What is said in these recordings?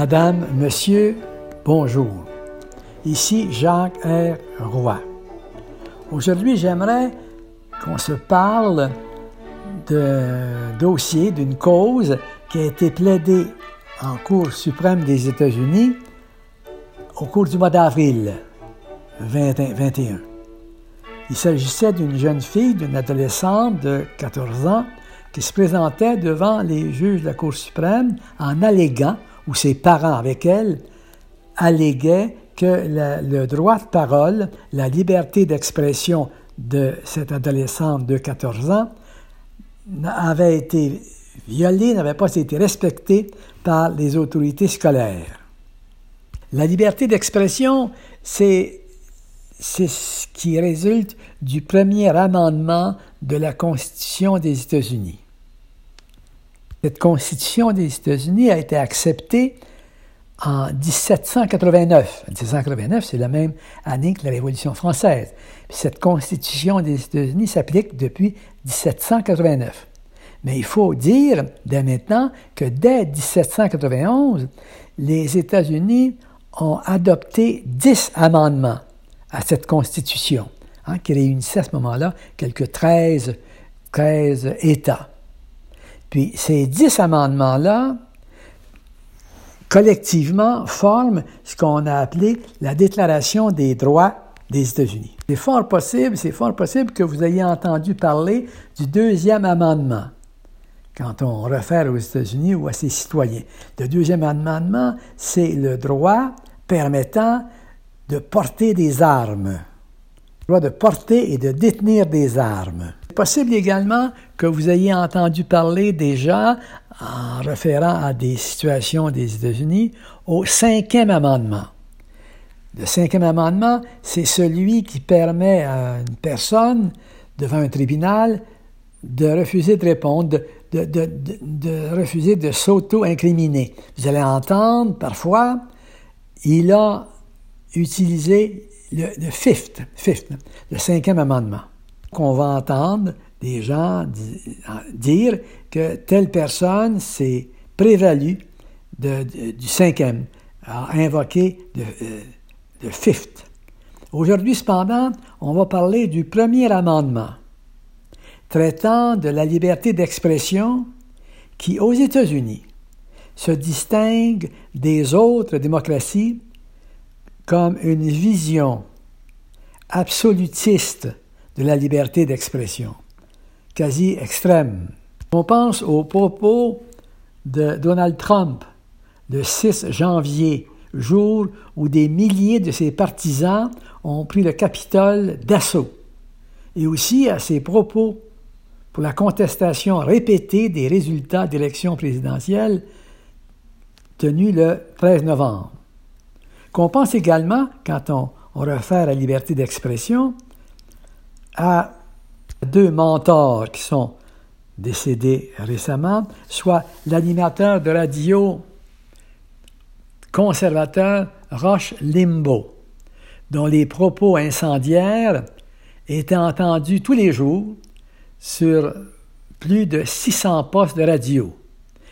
Madame, Monsieur, bonjour. Ici Jacques R. Roy. Aujourd'hui, j'aimerais qu'on se parle d'un dossier, d'une cause qui a été plaidée en Cour suprême des États-Unis au cours du mois d'avril 2021. Il s'agissait d'une jeune fille, d'une adolescente de 14 ans, qui se présentait devant les juges de la Cour suprême en alléguant, ou ses parents avec elle, alléguaient que le droit de parole, la liberté d'expression de cette adolescente de 14 ans avait été violée, n'avait pas été respectée par les autorités scolaires. La liberté d'expression, c'est c'est ce qui résulte du premier amendement de la Constitution des États-Unis. Cette Constitution des États-Unis a été acceptée en 1789. 1789, c'est la même année que la Révolution française. cette Constitution des États-Unis s'applique depuis 1789. Mais il faut dire dès maintenant que dès 1791, les États-Unis ont adopté dix amendements à cette Constitution, hein, qui réunissait à ce moment-là quelques 13, 13 États. Puis ces dix amendements-là, collectivement, forment ce qu'on a appelé la Déclaration des droits des États-Unis. C'est fort possible, c'est fort possible que vous ayez entendu parler du deuxième amendement quand on réfère aux États-Unis ou à ses citoyens. Le deuxième amendement, c'est le droit permettant de porter des armes. Le droit de porter et de détenir des armes. Possible également que vous ayez entendu parler déjà, en référant à des situations des États-Unis, au cinquième amendement. Le cinquième amendement, c'est celui qui permet à une personne devant un tribunal de refuser de répondre, de, refuser de s'auto-incriminer. Vous allez entendre parfois, il a utiliser le, fifth, fifth, le cinquième amendement, qu'on va entendre des gens dire que telle personne s'est prévalue du cinquième, a invoqué le, euh, fifth. Aujourd'hui, cependant, on va parler du premier amendement, traitant de la liberté d'expression qui, aux États-Unis, se distingue des autres démocraties comme une vision absolutiste de la liberté d'expression, quasi extrême. On pense aux propos de Donald Trump le 6 janvier, jour où des milliers de ses partisans ont pris le Capitole d'assaut, et aussi à ses propos pour la contestation répétée des résultats d'élections présidentielles tenues le 13 novembre. Qu'on pense également, quand on, réfère à la liberté d'expression, à deux mentors qui sont décédés récemment, soit l'animateur de radio conservateur Roche Limbo, dont les propos incendiaires étaient entendus tous les jours sur plus de 600 postes de radio.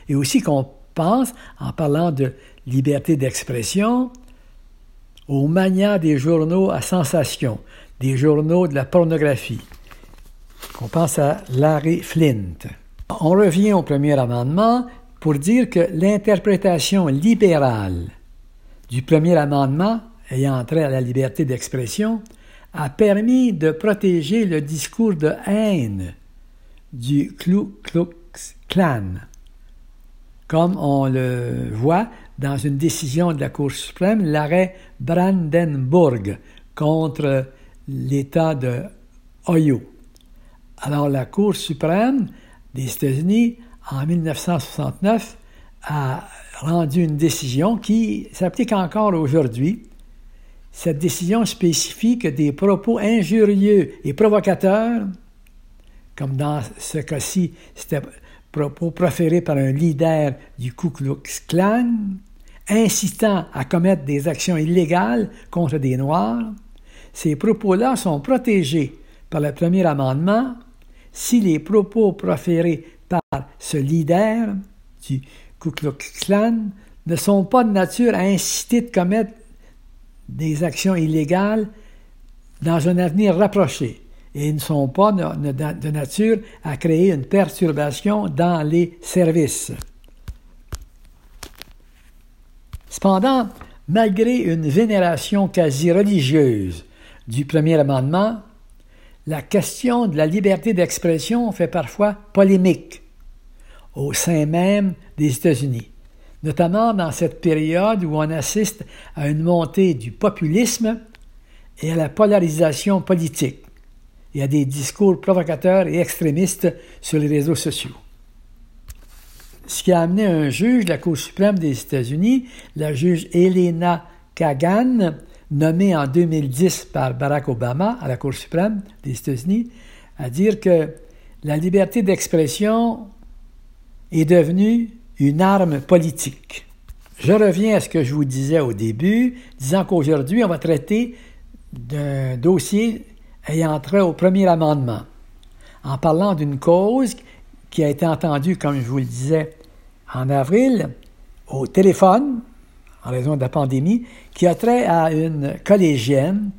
Et aussi qu'on pense, en parlant de liberté d'expression, aux manias des journaux à sensation, des journaux de la pornographie. On pense à Larry Flint. On revient au premier amendement pour dire que l'interprétation libérale du premier amendement ayant trait à la liberté d'expression a permis de protéger le discours de haine du Ku Klux Klan, comme on le voit dans une décision de la Cour suprême, l'arrêt Brandenburg contre l'État de Ohio. Alors la Cour suprême des États-Unis, en 1969, a rendu une décision qui s'applique encore aujourd'hui. Cette décision spécifie que des propos injurieux et provocateurs, comme dans ce cas-ci, c'était propos proférés par un leader du Ku Klux Klan, incitant à commettre des actions illégales contre des Noirs, ces propos-là sont protégés par le premier amendement si les propos proférés par ce leader du Ku Klux Klan ne sont pas de nature à inciter de commettre des actions illégales dans un avenir rapproché et ne sont pas de nature à créer une perturbation dans les services. Cependant, malgré une vénération quasi religieuse du premier amendement, la question de la liberté d'expression fait parfois polémique au sein même des États-Unis, notamment dans cette période où on assiste à une montée du populisme et à la polarisation politique et à des discours provocateurs et extrémistes sur les réseaux sociaux. Ce qui a amené un juge de la Cour suprême des États-Unis, la juge Elena Kagan, nommée en 2010 par Barack Obama à la Cour suprême des États-Unis, à dire que la liberté d'expression est devenue une arme politique. Je reviens à ce que je vous disais au début, disant qu'aujourd'hui, on va traiter d'un dossier ayant trait au premier amendement, en parlant d'une cause qui a été entendue, comme je vous le disais, en avril, au téléphone, en raison de la pandémie, qui a trait à une collégienne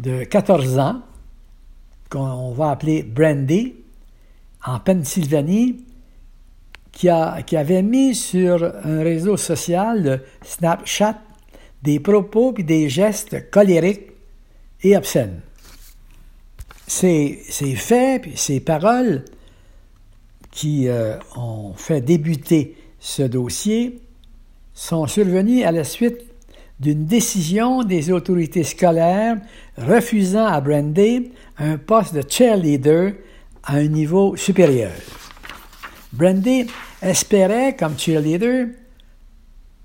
de 14 ans, qu'on va appeler Brandy, en Pennsylvanie, qui, a, qui avait mis sur un réseau social, Snapchat, des propos et des gestes colériques et obscènes. Ces, ces faits et ces paroles qui euh, ont fait débuter ce dossier sont survenus à la suite d'une décision des autorités scolaires refusant à Brandy un poste de cheerleader à un niveau supérieur. Brandy espérait, comme cheerleader,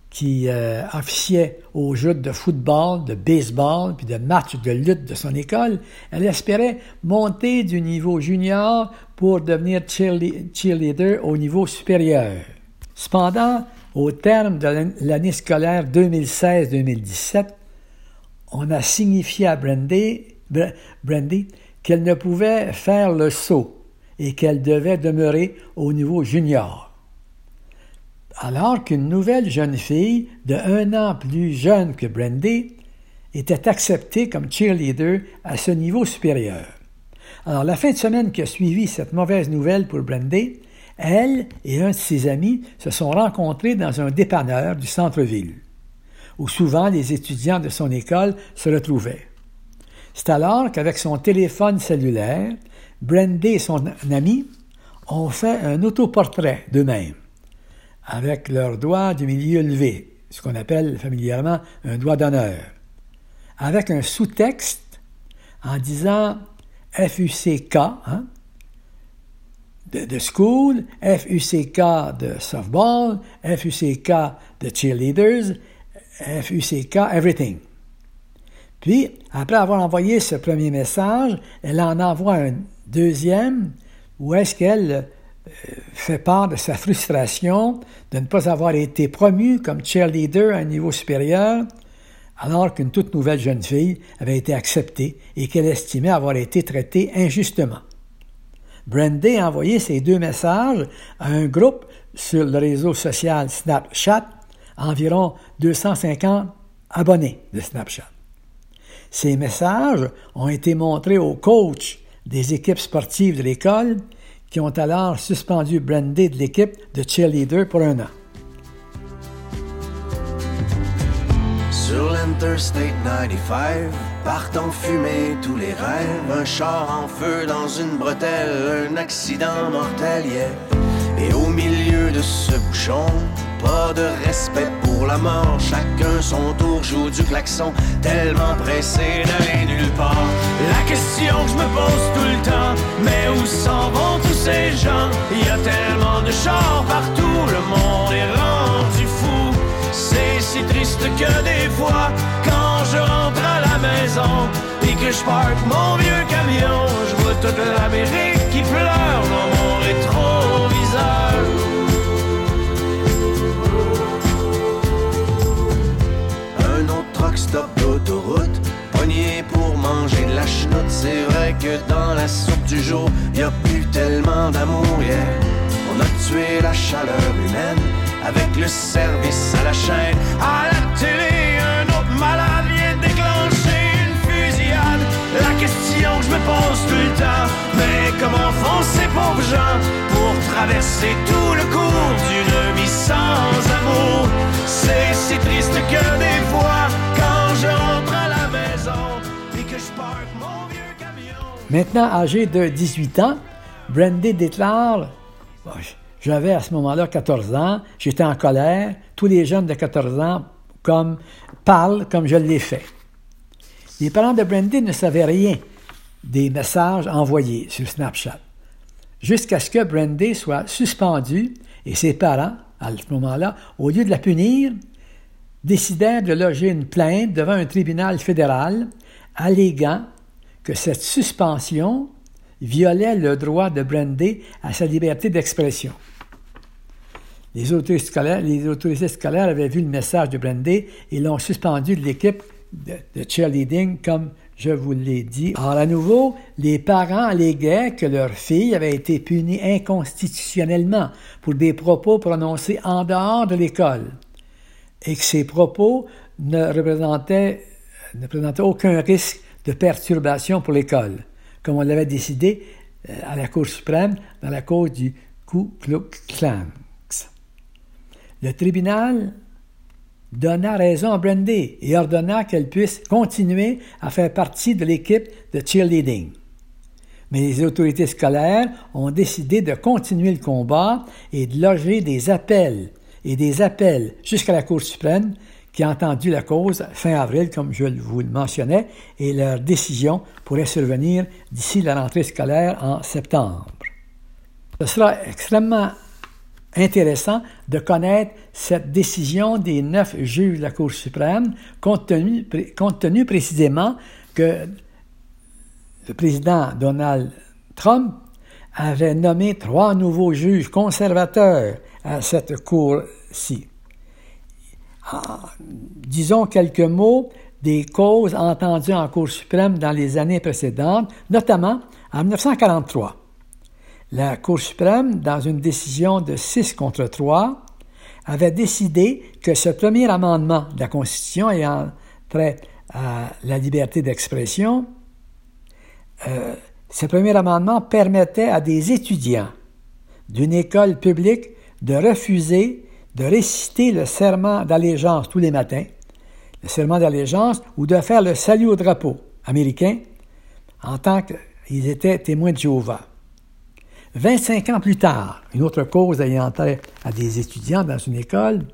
qui euh, officiait aux jeux de football, de baseball, puis de matchs de lutte de son école, elle espérait monter du niveau junior pour devenir cheerleader au niveau supérieur. Cependant, au terme de l'année scolaire 2016-2017, on a signifié à Brandy, qu'elle ne pouvait faire le saut et qu'elle devait demeurer au niveau junior alors qu'une nouvelle jeune fille de un an plus jeune que Brandy était acceptée comme cheerleader à ce niveau supérieur. Alors, la fin de semaine qui a suivi cette mauvaise nouvelle pour Brandy, elle et un de ses amis se sont rencontrés dans un dépanneur du centre-ville, où souvent les étudiants de son école se retrouvaient. C'est alors qu'avec son téléphone cellulaire, Brandy et son ami ont fait un autoportrait d'eux-mêmes avec leur doigt du milieu levé, ce qu'on appelle familièrement un doigt d'honneur, avec un sous-texte en disant FUCK, hein, de, de, school, FUCK de softball, FUCK de cheerleaders, FUCK everything. Puis, après avoir envoyé ce premier message, elle en envoie un deuxième où est-ce qu'elle fait part de sa frustration de ne pas avoir été promue comme cheerleader à un niveau supérieur, alors qu'une toute nouvelle jeune fille avait été acceptée et qu'elle estimait avoir été traitée injustement. Brandy a envoyé ces deux messages à un groupe sur le réseau social Snapchat, environ 250 abonnés de Snapchat. Ces messages ont été montrés aux coachs des équipes sportives de l'école qui ont alors suspendu Brandy de l'équipe de cheerleader pour un an. Sur l'Interstate 95, partent en fumée tous les rêves, un char en feu dans une bretelle, un accident mortel, yeah. Et au milieu de ce bouchon, pas de respect pour la mort. Chacun son tour joue du klaxon, tellement pressé d'aller nulle part. La question que je me pose tout le temps, mais où s'en vont tous ces gens? Il y a tellement de chars partout, le monde est. C'est si triste que des fois, quand je rentre à la maison et que je parque mon vieux camion, je vois toute l'Amérique qui pleure dans mon rétroviseur. stop d'autoroute, pogné pour manger de la chenoute. C'est vrai que dans la soupe du jour, y a plus tellement d'amour, yeah. On a tué la chaleur humaine, avec le service à la chaîne. Pour traverser tout le cours d'une vie sans amour? C'est si triste que des fois, quand je rentre à la maison et que je mon camion. Maintenant âgé de 18 ans, Brandy déclare Bon, J'avais à ce moment-là 14 ans, j'étais en colère, tous les jeunes de 14 ans comme, parlent comme je l'ai fait. Les parents de Brandy ne savaient rien des messages envoyés sur Snapchat, jusqu'à ce que Brandy soit suspendu et ses parents, à ce moment-là, au lieu de la punir, décidèrent de loger une plainte devant un tribunal fédéral alléguant que cette suspension violait le droit de Brandy à sa liberté d'expression. Les autorités, scolaires, avaient vu le message de Brandy et l'ont suspendu de l'équipe de, de cheerleading, comme je vous l'ai dit. Alors, à nouveau, les parents alléguaient que leur fille avait été punie inconstitutionnellement pour des propos prononcés en dehors de l'école et que ces propos ne représentaient, ne représentaient aucun risque de perturbation pour l'école, comme on l'avait décidé euh, à la Cour suprême dans la cause du Ku Klux Klan. Le tribunal donna raison à Brandy et ordonna qu'elle puisse continuer à faire partie de l'équipe de cheerleading. Mais les autorités scolaires ont décidé de continuer le combat et de loger des appels et des appels jusqu'à la Cour suprême qui a entendu la cause fin avril, comme je vous le mentionnais, et leur décision pourrait survenir d'ici la rentrée scolaire en septembre. Ce sera extrêmement intéressant de connaître cette décision des neuf juges de la Cour suprême, compte tenu, précisément que le président Donald Trump avait nommé trois nouveaux juges conservateurs à cette Cour-ci. Disons quelques mots des causes entendues en Cour suprême dans les années précédentes, notamment en 1943. La Cour suprême, dans une décision de 6 contre 3, avait décidé que ce premier amendement de la Constitution ayant trait à la liberté d'expression, euh, ce premier amendement permettait à des étudiants d'une école publique de refuser de réciter le serment d'allégeance tous les matins, le serment d'allégeance, ou de faire le salut au drapeau américain en tant qu'ils étaient témoins de Jéhovah. 25 ans plus tard, une autre cause ayant trait à des étudiants dans une école,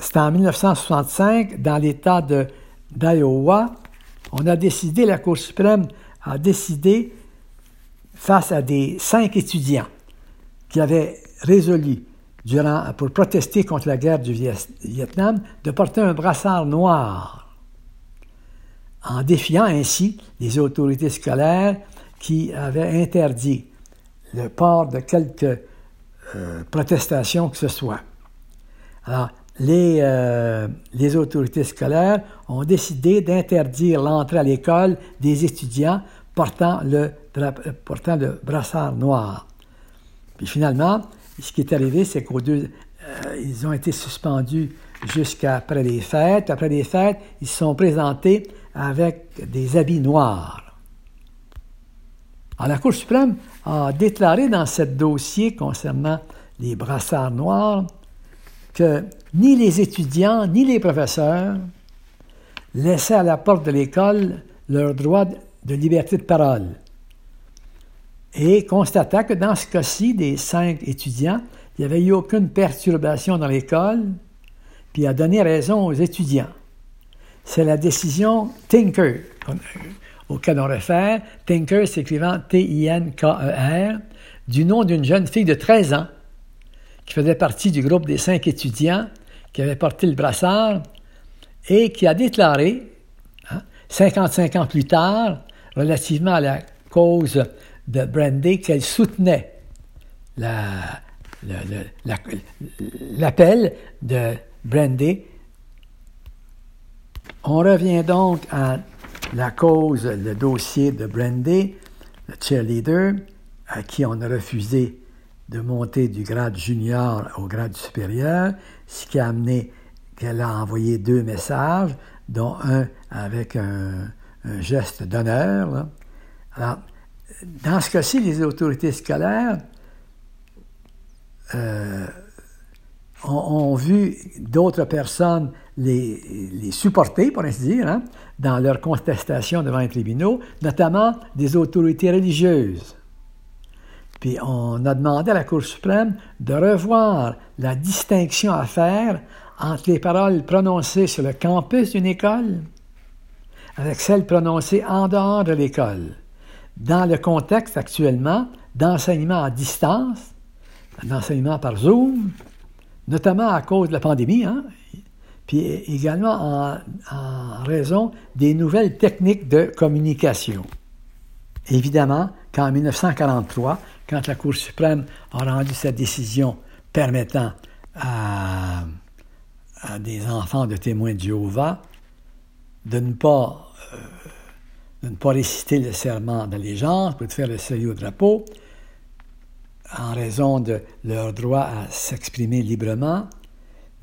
c'était en 1965, dans l'État d'Iowa, on a décidé, la Cour suprême a décidé, face à des cinq étudiants qui avaient résolu, pour protester contre la guerre du Vietnam, de porter un brassard noir, en défiant ainsi les autorités scolaires qui avaient interdit le port de quelques euh, protestations que ce soit. Alors, les, euh, les autorités scolaires ont décidé d'interdire l'entrée à l'école des étudiants portant le, portant le brassard noir. Puis finalement, ce qui est arrivé, c'est qu'aux deux, euh, ils ont été suspendus jusqu'après les fêtes. Après les fêtes, ils se sont présentés avec des habits noirs. Alors, la Cour suprême a déclaré dans ce dossier concernant les brassards noirs que ni les étudiants ni les professeurs laissaient à la porte de l'école leur droit de liberté de parole. Et constata que dans ce cas-ci, des cinq étudiants, il n'y avait eu aucune perturbation dans l'école, puis a donné raison aux étudiants. C'est la décision Tinker auquel on réfère, Tinker s'écrivant T-I-N-K-E-R, du nom d'une jeune fille de 13 ans qui faisait partie du groupe des cinq étudiants qui avaient porté le brassard et qui a déclaré, 55 hein, ans plus tard, relativement à la cause de Brandy, qu'elle soutenait l'appel de Brandy. On revient donc à la cause, le dossier de Brandy, le cheerleader, à qui on a refusé de monter du grade junior au grade supérieur, ce qui a amené qu'elle a envoyé deux messages, dont un avec un, geste d'honneur. Alors, dans ce cas-ci, les autorités scolaires euh, ont, vu d'autres personnes les, supporter, pour ainsi dire, hein, dans leur contestation devant les tribunaux, notamment des autorités religieuses. Puis on a demandé à la Cour suprême de revoir la distinction à faire entre les paroles prononcées sur le campus d'une école avec celles prononcées en dehors de l'école, dans le contexte actuellement d'enseignement à distance, d'enseignement par Zoom, notamment à cause de la pandémie, hein, puis également en, raison des nouvelles techniques de communication. Évidemment qu'en 1943, quand la Cour suprême a rendu sa décision permettant à, des enfants de témoins de Jéhovah de ne pas, euh, de ne pas réciter le serment d'allégeance pour faire le salut au drapeau, en raison de leur droit à s'exprimer librement,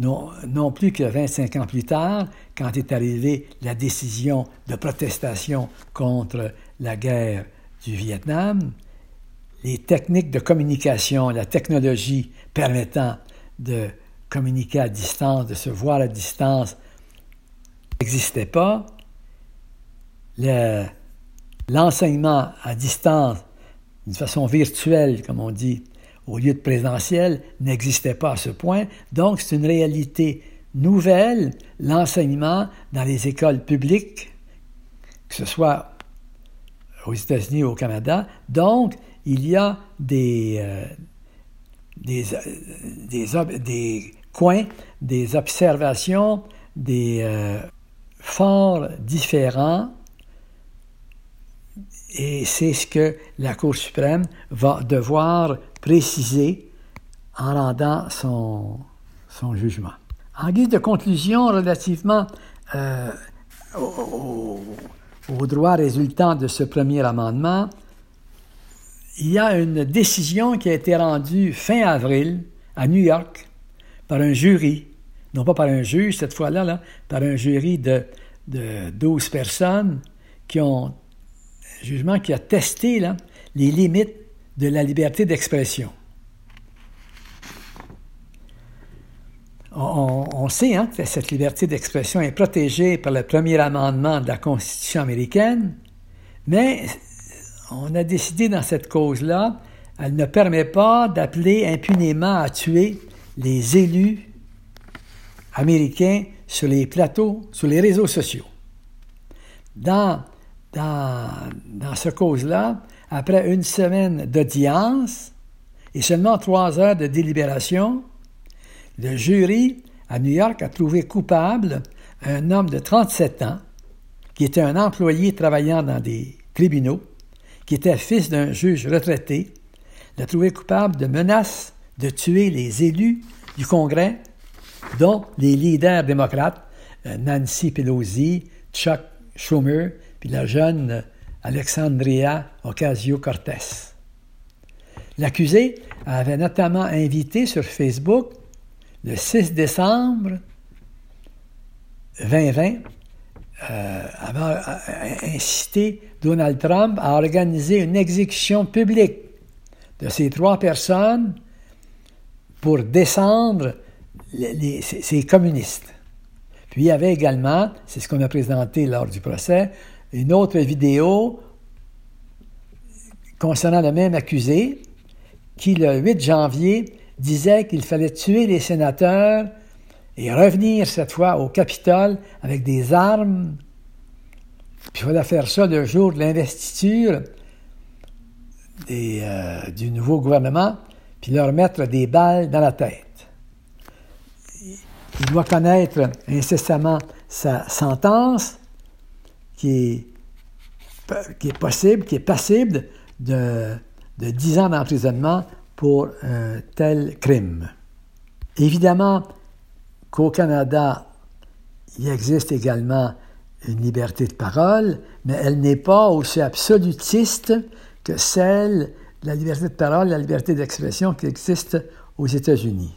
non, plus que 25 ans plus tard, quand est arrivée la décision de protestation contre la guerre du Vietnam, les techniques de communication, la technologie permettant de communiquer à distance, de se voir à distance, n'existaient pas. L'enseignement à distance, d'une façon virtuelle, comme on dit, au lieu de présentiel, n'existait pas à ce point. Donc, c'est une réalité nouvelle, l'enseignement dans les écoles publiques, que ce soit aux États-Unis ou au Canada. Donc, il y a des, euh, des, des, coins, des observations, des euh, forts différents. Et c'est ce que la Cour suprême va devoir préciser en rendant son, son jugement. En guise de conclusion relativement euh, au, au, droit résultant de ce premier amendement, il y a une décision qui a été rendue fin avril à New York par un jury, non pas par un juge cette fois-là, là, par un jury de, de 12 personnes qui ont jugement qui a testé là, les limites de la liberté d'expression. On, sait hein, que cette liberté d'expression est protégée par le premier amendement de la Constitution américaine, mais on a décidé dans cette cause-là, elle ne permet pas d'appeler impunément à tuer les élus américains sur les plateaux, sur les réseaux sociaux. Dans, dans, dans ce cause-là, après une semaine d'audience et seulement trois heures de délibération, le jury à New York a trouvé coupable un homme de 37 ans qui était un employé travaillant dans des tribunaux qui était fils d'un juge retraité, l'a trouvé coupable de menaces de tuer les élus du Congrès, dont les leaders démocrates, euh, Nancy Pelosi, Chuck Schumer, puis la jeune Alexandria Ocasio-Cortez. L'accusé avait notamment invité sur Facebook le 6 décembre 2020 euh, avait incité Donald Trump à organiser une exécution publique de ces trois personnes pour descendre ces communistes. Puis il y avait également, c'est ce qu'on a présenté lors du procès, une autre vidéo concernant le même accusé qui, le 8 janvier, disait qu'il fallait tuer les sénateurs et revenir cette fois au Capitole avec des armes. Puis il fallait faire ça le jour de l'investiture euh, du nouveau gouvernement, puis leur mettre des balles dans la tête. Il doit connaître incessamment sa sentence, qui est, possible, qui est passible de, de 10 ans d'emprisonnement pour un tel crime. Évidemment, qu'au Canada, il existe également une liberté de parole, mais elle n'est pas aussi absolutiste que celle la liberté de parole, la liberté d'expression qui existe aux États-Unis.